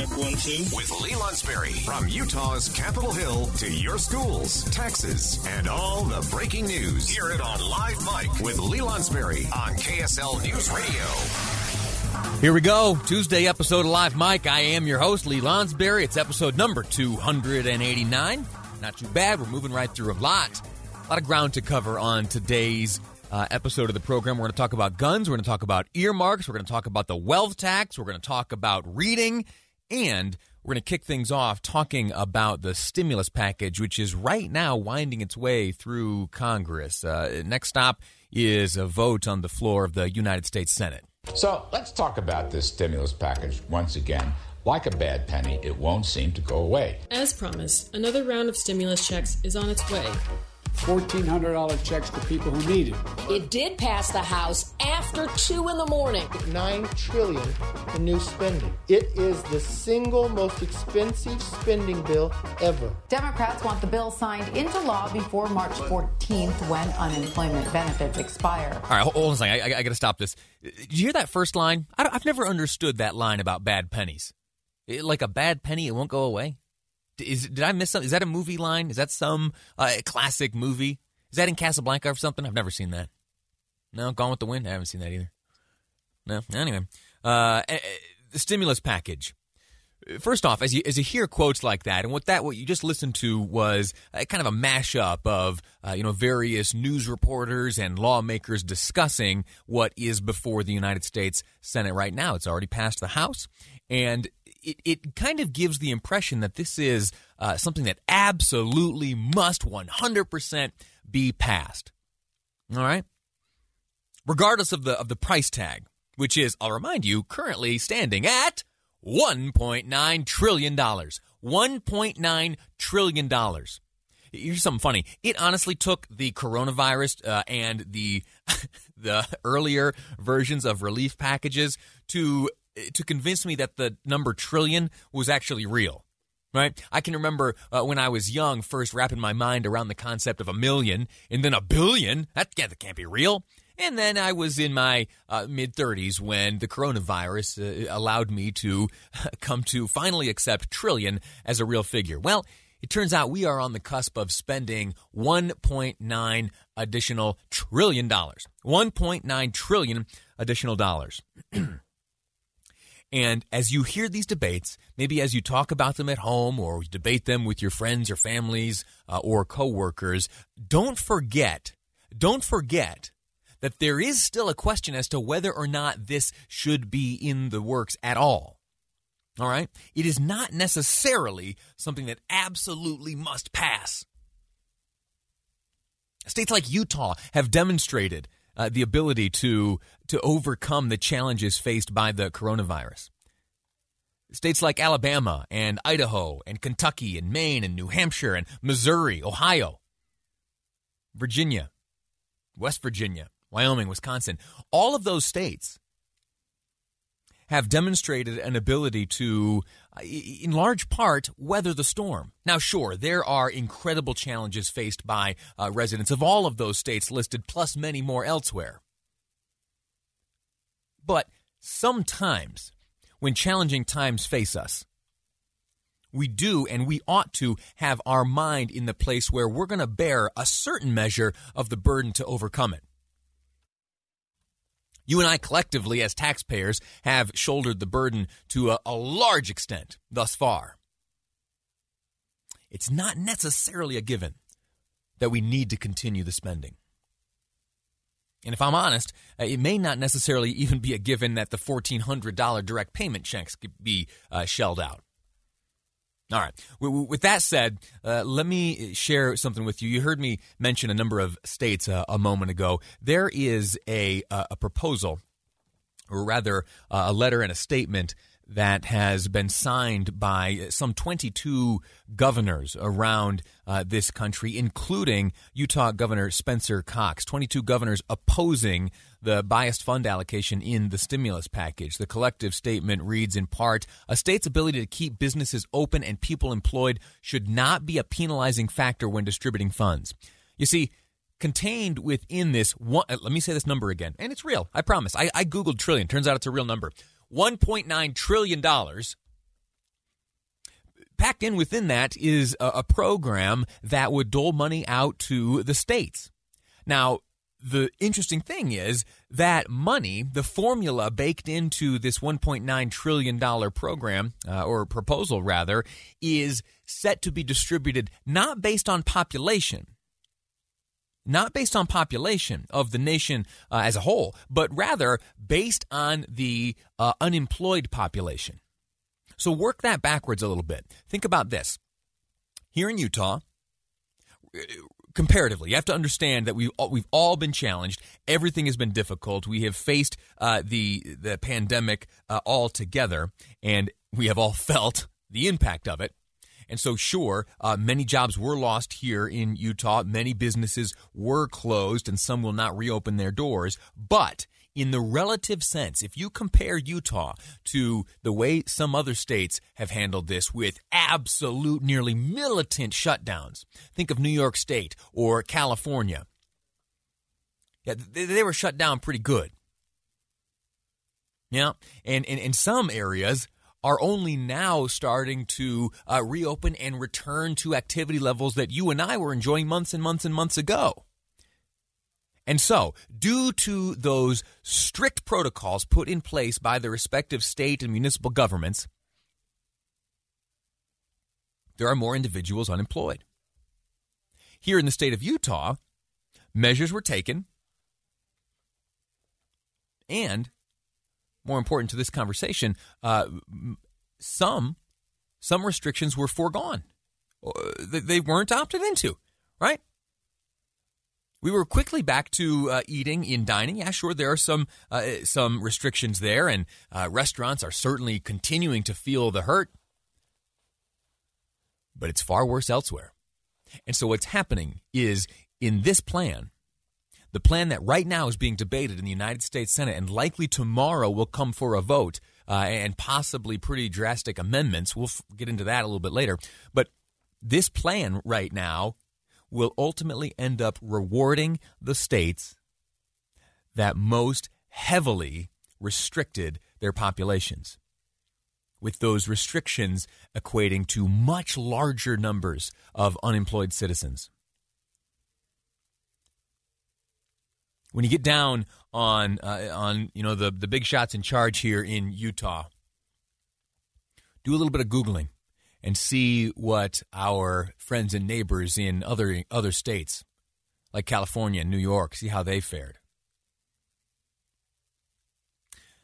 Live Mike. Check one, two. With Lee Lonsberry. From Utah's Capitol Hill to your schools, taxes, and all the breaking news. Hear it on Live Mike with Lee Lonsberry on KSL News Radio. Here we go. Tuesday episode of Live Mike. I am your host, Lee Lonsberry. It's episode number 289. Not too bad. We're moving right through a lot. A lot of ground to cover on today's uh, episode of the program. We're going to talk about guns. We're going to talk about earmarks. We're going to talk about the wealth tax. We're going to talk about reading. And we're going to kick things off talking about the stimulus package, which is right now winding its way through Congress. Uh, next stop is a vote on the floor of the United States Senate. So let's talk about this stimulus package once again. Like a bad penny, it won't seem to go away. As promised, another round of stimulus checks is on its way. $1,400 checks to people who need it. It did pass the House after 2 in the morning. Nine trillion in new spending. It is the single most expensive spending bill ever. Democrats want the bill signed into law before March 14th when unemployment benefits expire. All right, hold on a second. I, I, I got to stop this. Did you hear that first line? I have never understood that line about bad pennies. It, like a bad penny, it won't go away. Is did I miss something? Is that a movie line? Is that some uh, classic movie? Is that in Casablanca or something? I've never seen that. No, Gone with the Wind. I haven't seen that either. No. Anyway, uh, the stimulus package. First off, as you as you hear quotes like that, and what that what you just listened to was a, kind of a mashup of uh, you know various news reporters and lawmakers discussing what is before the United States Senate right now. It's already passed the House, and it, it kind of gives the impression that this is uh, something that absolutely must 100% be passed. All right? Regardless of the of the price tag, which is, I'll remind you, currently standing at 1.9 trillion dollars. 1.9 trillion dollars. Here's something funny. It honestly took the coronavirus uh, and the the earlier versions of relief packages to to convince me that the number trillion was actually real. Right? I can remember uh, when I was young, first wrapping my mind around the concept of a million and then a billion. That, that can't be real. And then I was in my uh, mid 30s when the coronavirus uh, allowed me to come to finally accept trillion as a real figure. Well, it turns out we are on the cusp of spending 1.9 additional trillion dollars. 1.9 trillion additional dollars. And as you hear these debates, maybe as you talk about them at home or debate them with your friends or families uh, or coworkers, don't forget, don't forget that there is still a question as to whether or not this should be in the works at all. All right? It is not necessarily something that absolutely must pass. States like Utah have demonstrated uh, the ability to to overcome the challenges faced by the coronavirus. States like Alabama and Idaho and Kentucky and Maine and New Hampshire and Missouri, Ohio, Virginia, West Virginia, Wyoming, Wisconsin, all of those states have demonstrated an ability to, in large part, weather the storm. Now, sure, there are incredible challenges faced by uh, residents of all of those states listed, plus many more elsewhere. But sometimes, when challenging times face us, we do and we ought to have our mind in the place where we're going to bear a certain measure of the burden to overcome it. You and I collectively, as taxpayers, have shouldered the burden to a, a large extent thus far. it's not necessarily a given that we need to continue the spending. And if I'm honest, uh, it may not necessarily even be a given that the $1,400 direct payment checks could be uh, shelled out. All right. With that said, uh, let me share something with you. You heard me mention a number of states uh, a moment ago. There is a, uh, a proposal, or rather, uh, a letter and a statement that has been signed by some 22 governors around uh, this country, including Utah Governor Spencer Cox. 22 governors opposing the biased fund allocation in the stimulus package. The collective statement reads in part A state's ability to keep businesses open and people employed should not be a penalizing factor when distributing funds. You see, contained within this one, uh, let me say this number again, and it's real, I promise. I, I Googled trillion, turns out it's a real number. $1.9 trillion. Packed in within that is a, a program that would dole money out to the states. Now, the interesting thing is that money, the formula baked into this $1.9 trillion program, uh, or proposal rather, is set to be distributed not based on population, not based on population of the nation uh, as a whole, but rather based on the uh, unemployed population. So work that backwards a little bit. Think about this. Here in Utah, comparatively, you have to understand that we've all, we've all been challenged. Everything has been difficult. We have faced uh, the the pandemic uh, all together, and we have all felt the impact of it. And so, sure, uh, many jobs were lost here in Utah. Many businesses were closed, and some will not reopen their doors. But in the relative sense, if you compare Utah to the way some other states have handled this with absolute, nearly militant shutdowns, think of New York State or California. Yeah, they, were shut down pretty good. Yeah, and in some areas, are only now starting to uh, reopen and return to activity levels that you and I were enjoying months and months and months ago. And so, due to those strict protocols put in place by the respective state and municipal governments, there are more individuals unemployed. Here in the state of Utah, measures were taken, and more important to this conversation, uh, some some restrictions were foregone. Uh, they weren't opted into, right? We were quickly back to uh, eating in dining. Yeah, sure, there are some uh, some restrictions there, and uh, restaurants are certainly continuing to feel the hurt. But it's far worse elsewhere. And so, what's happening is in this plan, the plan that right now is being debated in the United States Senate and likely tomorrow will come for a vote uh, and possibly pretty drastic amendments. We'll f- get into that a little bit later. But this plan right now will ultimately end up rewarding the states that most heavily restricted their populations. With those restrictions equating to much larger numbers of unemployed citizens. When you get down on uh, on you know the the big shots in charge here in Utah, do a little bit of googling and see what our friends and neighbors in other other states like California and New York see how they fared.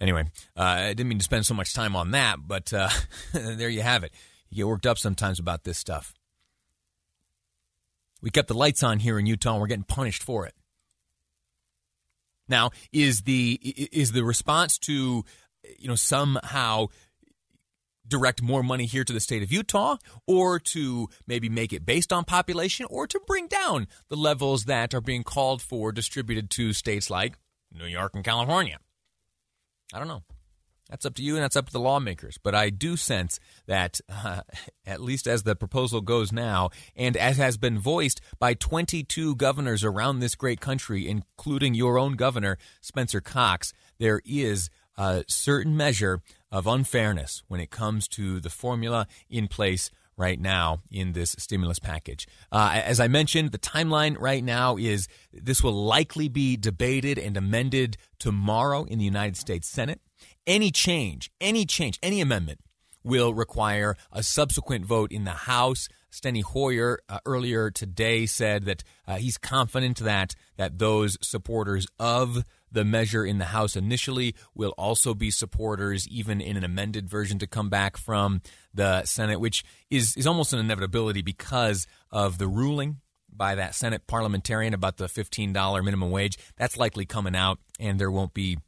Anyway, uh, I didn't mean to spend so much time on that, but uh, there you have it. You get worked up sometimes about this stuff. We kept the lights on here in Utah, and we're getting punished for it. Now, is the is the response to you know somehow direct more money here to the state of Utah or to maybe make it based on population or to bring down the levels that are being called for distributed to states like New York and California? I don't know. That's up to you and that's up to the lawmakers. But I do sense that, uh, at least as the proposal goes now, and as has been voiced by 22 governors around this great country, including your own governor, Spencer Cox, there is a certain measure of unfairness when it comes to the formula in place right now in this stimulus package. Uh, as I mentioned, the timeline right now is this will likely be debated and amended tomorrow in the United States Senate any change, any change, any amendment will require a subsequent vote in the House Steny Hoyer uh, earlier today said that uh, he's confident that that those supporters of the measure in the House initially will also be supporters, even in an amended version to come back from the Senate, which is is almost an inevitability because of the ruling by that Senate parliamentarian about the $15 minimum wage. That's likely coming out, and there won't be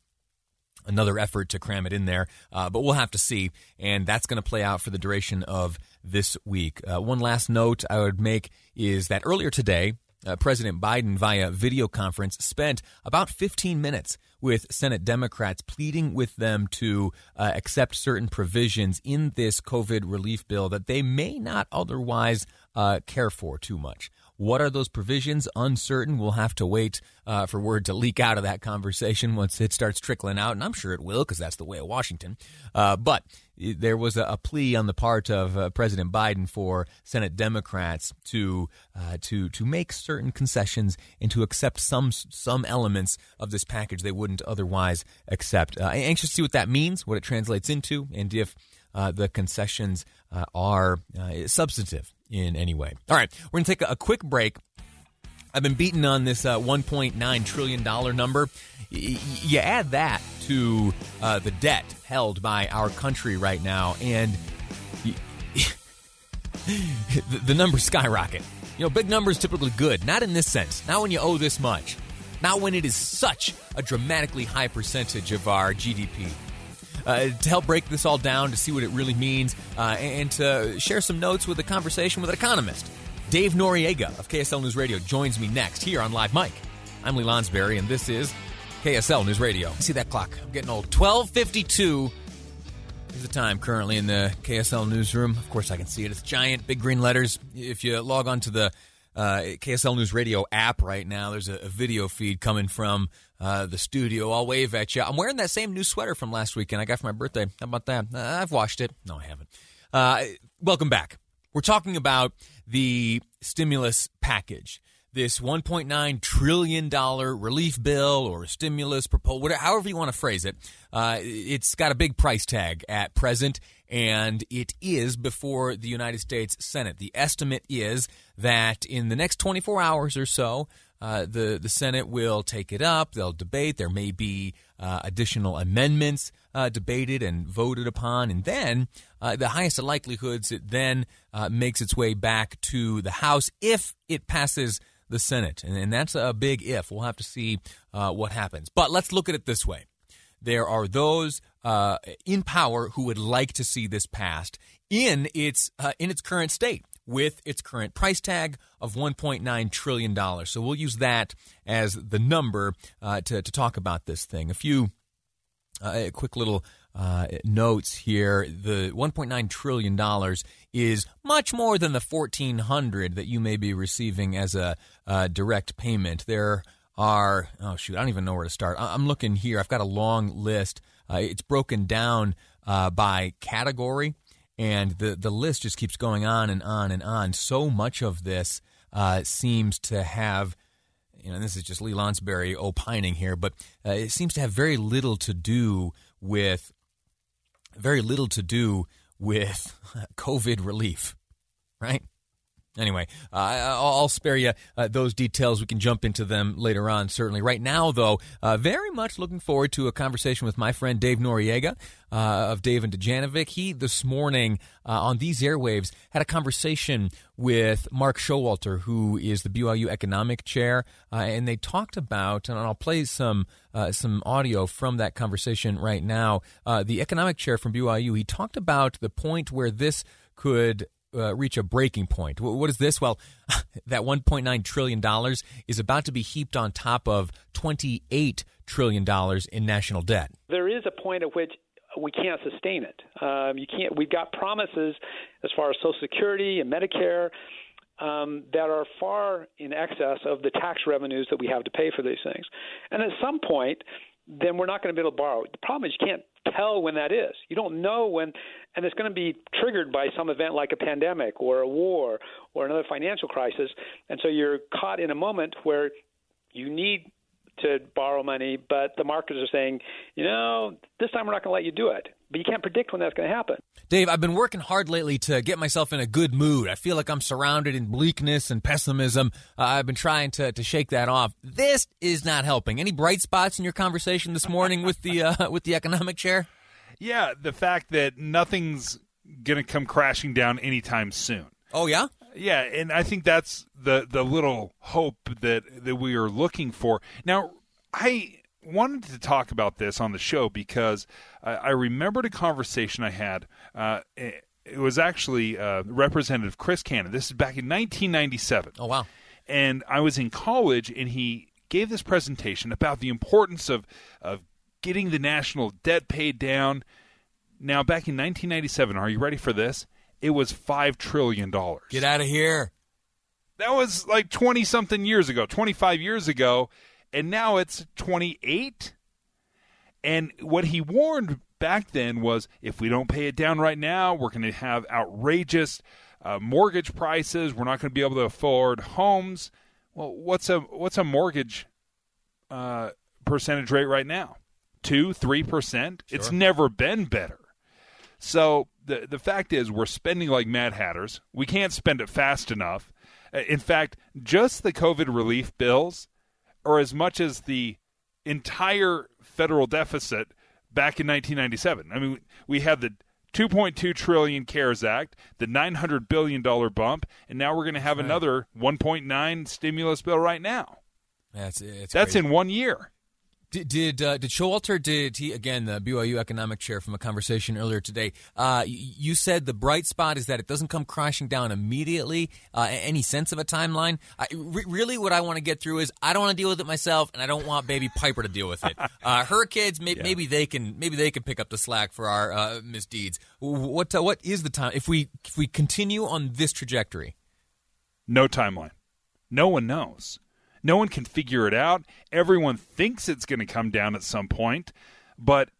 another effort to cram it in there. Uh, but we'll have to see, and that's going to play out for the duration of this week. Uh, one last note I would make is that earlier today, uh, President Biden, via video conference, spent about 15 minutes with Senate Democrats, pleading with them to uh, accept certain provisions in this COVID relief bill that they may not otherwise uh, care for too much. What are those provisions? Uncertain. We'll have to wait uh, for word to leak out of that conversation once it starts trickling out, and I'm sure it will because that's the way of Washington. Uh, but there was a, plea on the part of uh, President Biden for Senate Democrats to uh, to to make certain concessions and to accept some some elements of this package they wouldn't otherwise accept. Uh, anxious to see what that means, what it translates into, and if uh, the concessions are substantive in any way. All right, we're going to take a, quick break. I've been beaten on this uh, $1.9 trillion number. Y- you add that to uh, the debt held by our country right now, and y- the, the numbers skyrocket. You know, big numbers typically good. Not in this sense. Not when you owe this much. Not when it is such a dramatically high percentage of our GDP uh, to help break this all down, to see what it really means, uh, and to share some notes with a conversation with an economist. Dave Noriega of KSL News Radio joins me next here on Live Mike. I'm Lee Lonsberry, and this is KSL News Radio. See that clock? I'm getting old. 1252 is the time currently in the KSL newsroom. Of course, I can see it. It's giant, big green letters. If you log on to the uh, KSL News Radio app right now, there's a, a video feed coming from uh, the studio. I'll wave at you. I'm wearing that same new sweater from last weekend. I got for my birthday. How about that? Uh, I've washed it. No, I haven't. Uh, welcome back. We're talking about the stimulus package. This $1.9 trillion relief bill or stimulus proposal, however you want to phrase it, uh, it's got a big price tag at present, and it is before the United States Senate. The estimate is that in the next 24 hours or so, uh, the the Senate will take it up. They'll debate. There may be uh, additional amendments uh, debated and voted upon, and then uh, the highest of likelihoods it then uh, makes its way back to the House if it passes the Senate, and, and that's a big if. We'll have to see what happens. But let's look at it this way: there are those in power who would like to see this passed in its in its current state with its current price tag of $1.9 trillion. So we'll use that as the number uh, to, to talk about this thing. A few uh, quick little uh, notes here. The $1.9 trillion is much more than the 1400 that you may be receiving as a direct payment. There are, oh shoot, I don't even know where to start. I'm looking here. I've got a long list. Uh, it's broken down uh, by category and the the list just keeps going on and on and on. So much of this uh, seems to have, you know, this is just Lee Lonsberry opining here, but uh, it seems to have very little to do with very little to do with COVID relief, right? Anyway, uh, I'll spare you uh, those details. We can jump into them later on, certainly. Right now, though, uh, very much looking forward to a conversation with my friend Dave Noriega uh, of Dave and Dujanovic. He, this morning uh, on these airwaves, had a conversation with Mark Showalter, who is the BYU economic chair, uh, and they talked about, and I'll play some some audio from that conversation right now. the economic chair from BYU, he talked about the point where this could uh, reach a breaking point. What is this? Well, that 1.9 trillion dollars is about to be heaped on top of 28 trillion dollars in national debt. There is a point at which we can't sustain it. Um, you can't. We've got promises as far as Social Security and Medicare. Um, that are far in excess of the tax revenues that we have to pay for these things. And at some point, then we're not going to be able to borrow. The problem is you can't tell when that is. You don't know when, and it's going to be triggered by some event like a pandemic or a war or another financial crisis. And so you're caught in a moment where you need to borrow money, but the markets are saying, you know, this time we're not going to let you do it. but you can't predict when that's going to happen. Dave, I've been working hard lately to get myself in a good mood. I feel like I'm surrounded in bleakness and pessimism. Uh, I've been trying to, to shake that off. This is not helping. Any bright spots in your conversation this morning with the uh, with the economic chair? Yeah, the fact that nothing's going to come crashing down anytime soon. Oh yeah, yeah, and I think that's the the little hope that that we are looking for. Now, I wanted to talk about this on the show because I, I remembered a conversation I had. Uh, it, it was actually uh, Representative Chris Cannon. This is back in 1997. Oh wow! And I was in college, and he gave this presentation about the importance of of getting the national debt paid down. Now, back in 1997, are you ready for this? It was five trillion dollars. Get out of here! That was like 20 something years ago, 25 years ago and now it's 28. And what he warned back then was if we don't pay it down right now, we're going to have outrageous uh, mortgage prices. We're not going to be able to afford homes. Well, what's a what's a mortgage uh, percentage rate right now? Two, three percent. Sure. It's never been better. So the the fact is, we're spending like mad hatters. We can't spend it fast enough. Uh, in fact, just the COVID relief bills are as much as the entire federal deficit back in 1997. I mean, we had the 2.2 trillion CARES Act, the 900 billion dollar bump, and now we're going to have right. another 1.9 stimulus bill right now. That's it's That's in one year. Did did, uh, did Showalter did he again the BYU economic chair from a conversation earlier today? Uh, you said the bright spot is that it doesn't come crashing down immediately. Uh, any sense of a timeline? I, re- really, what I want to get through is I don't want to deal with it myself, and I don't want Baby Piper to deal with it. Uh, her kids, may- yeah. maybe they can maybe they can pick up the slack for our uh, misdeeds. What uh, what is the time if we if we continue on this trajectory? No timeline. No one knows. No one can figure it out. Everyone thinks it's going to come down at some point, but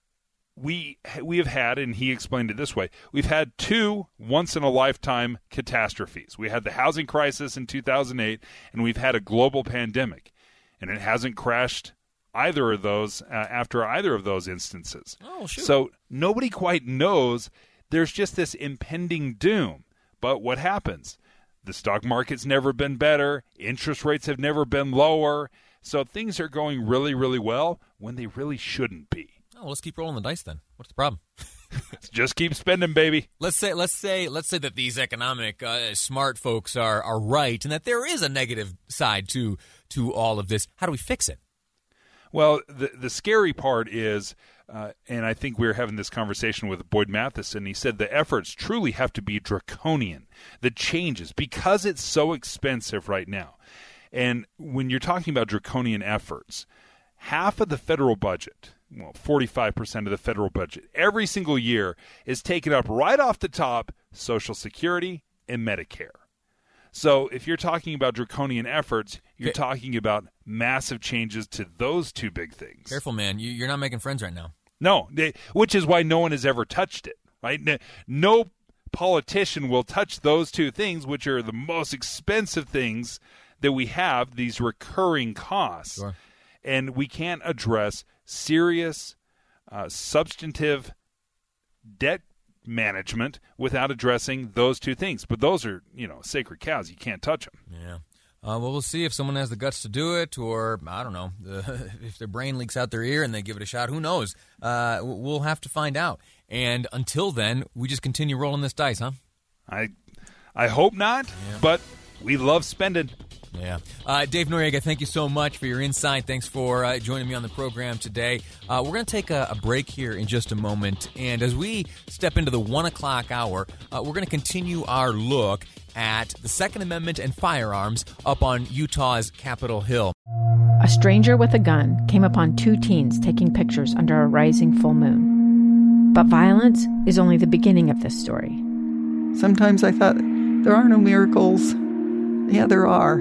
we we have had, and he explained it this way: we've had two once in a lifetime catastrophes. We had the housing crisis in 2008, and we've had a global pandemic, and it hasn't crashed either of those uh, after either of those instances. Oh, shoot. So nobody quite knows. There's just this impending doom. But what happens? The stock market's never been better. Interest rates have never been lower. So things are going really, really well when they really shouldn't be. Oh, let's keep rolling the dice then. What's the problem? Just keep spending, baby. Let's say, let's say, let's say that these economic uh, smart folks are are right, and that there is a negative side to to all of this. How do we fix it? Well, the the scary part is uh, and I think we were having this conversation with Boyd Matheson. He said the efforts truly have to be draconian. The changes, because it's so expensive right now. And when you're talking about draconian efforts, half of the federal budget, well, 45% of the federal budget, every single year is taken up right off the top Social Security and Medicare. So if you're talking about draconian efforts, you're okay. talking about massive changes to those two big things. Careful, man. You, are not making friends right now. No, they, which is why no one has ever touched it, right? No politician will touch those two things, which are the most expensive things that we have, these recurring costs. Sure. And we can't address serious, uh, substantive debt management without addressing those two things. But those are, you know, sacred cows. You can't touch them. Yeah. Uh, well, we'll see if someone has the guts to do it, or I don't know, if their brain leaks out their ear and they give it a shot. Who knows? Uh, we'll have to find out. And until then, we just continue rolling this dice, huh? I, I hope not. Yeah. But we love spending. Yeah. Uh, Dave Noriega, thank you so much for your insight. Thanks for uh, joining me on the program today. Uh, we're going to take a, a, break here in just a moment. And as we step into the one o'clock hour, uh, we're going to continue our look at the Second Amendment and firearms up on Utah's Capitol Hill. A stranger with a gun came upon two teens taking pictures under a rising full moon. But violence is only the beginning of this story. Sometimes I thought, there are no miracles. Yeah, there are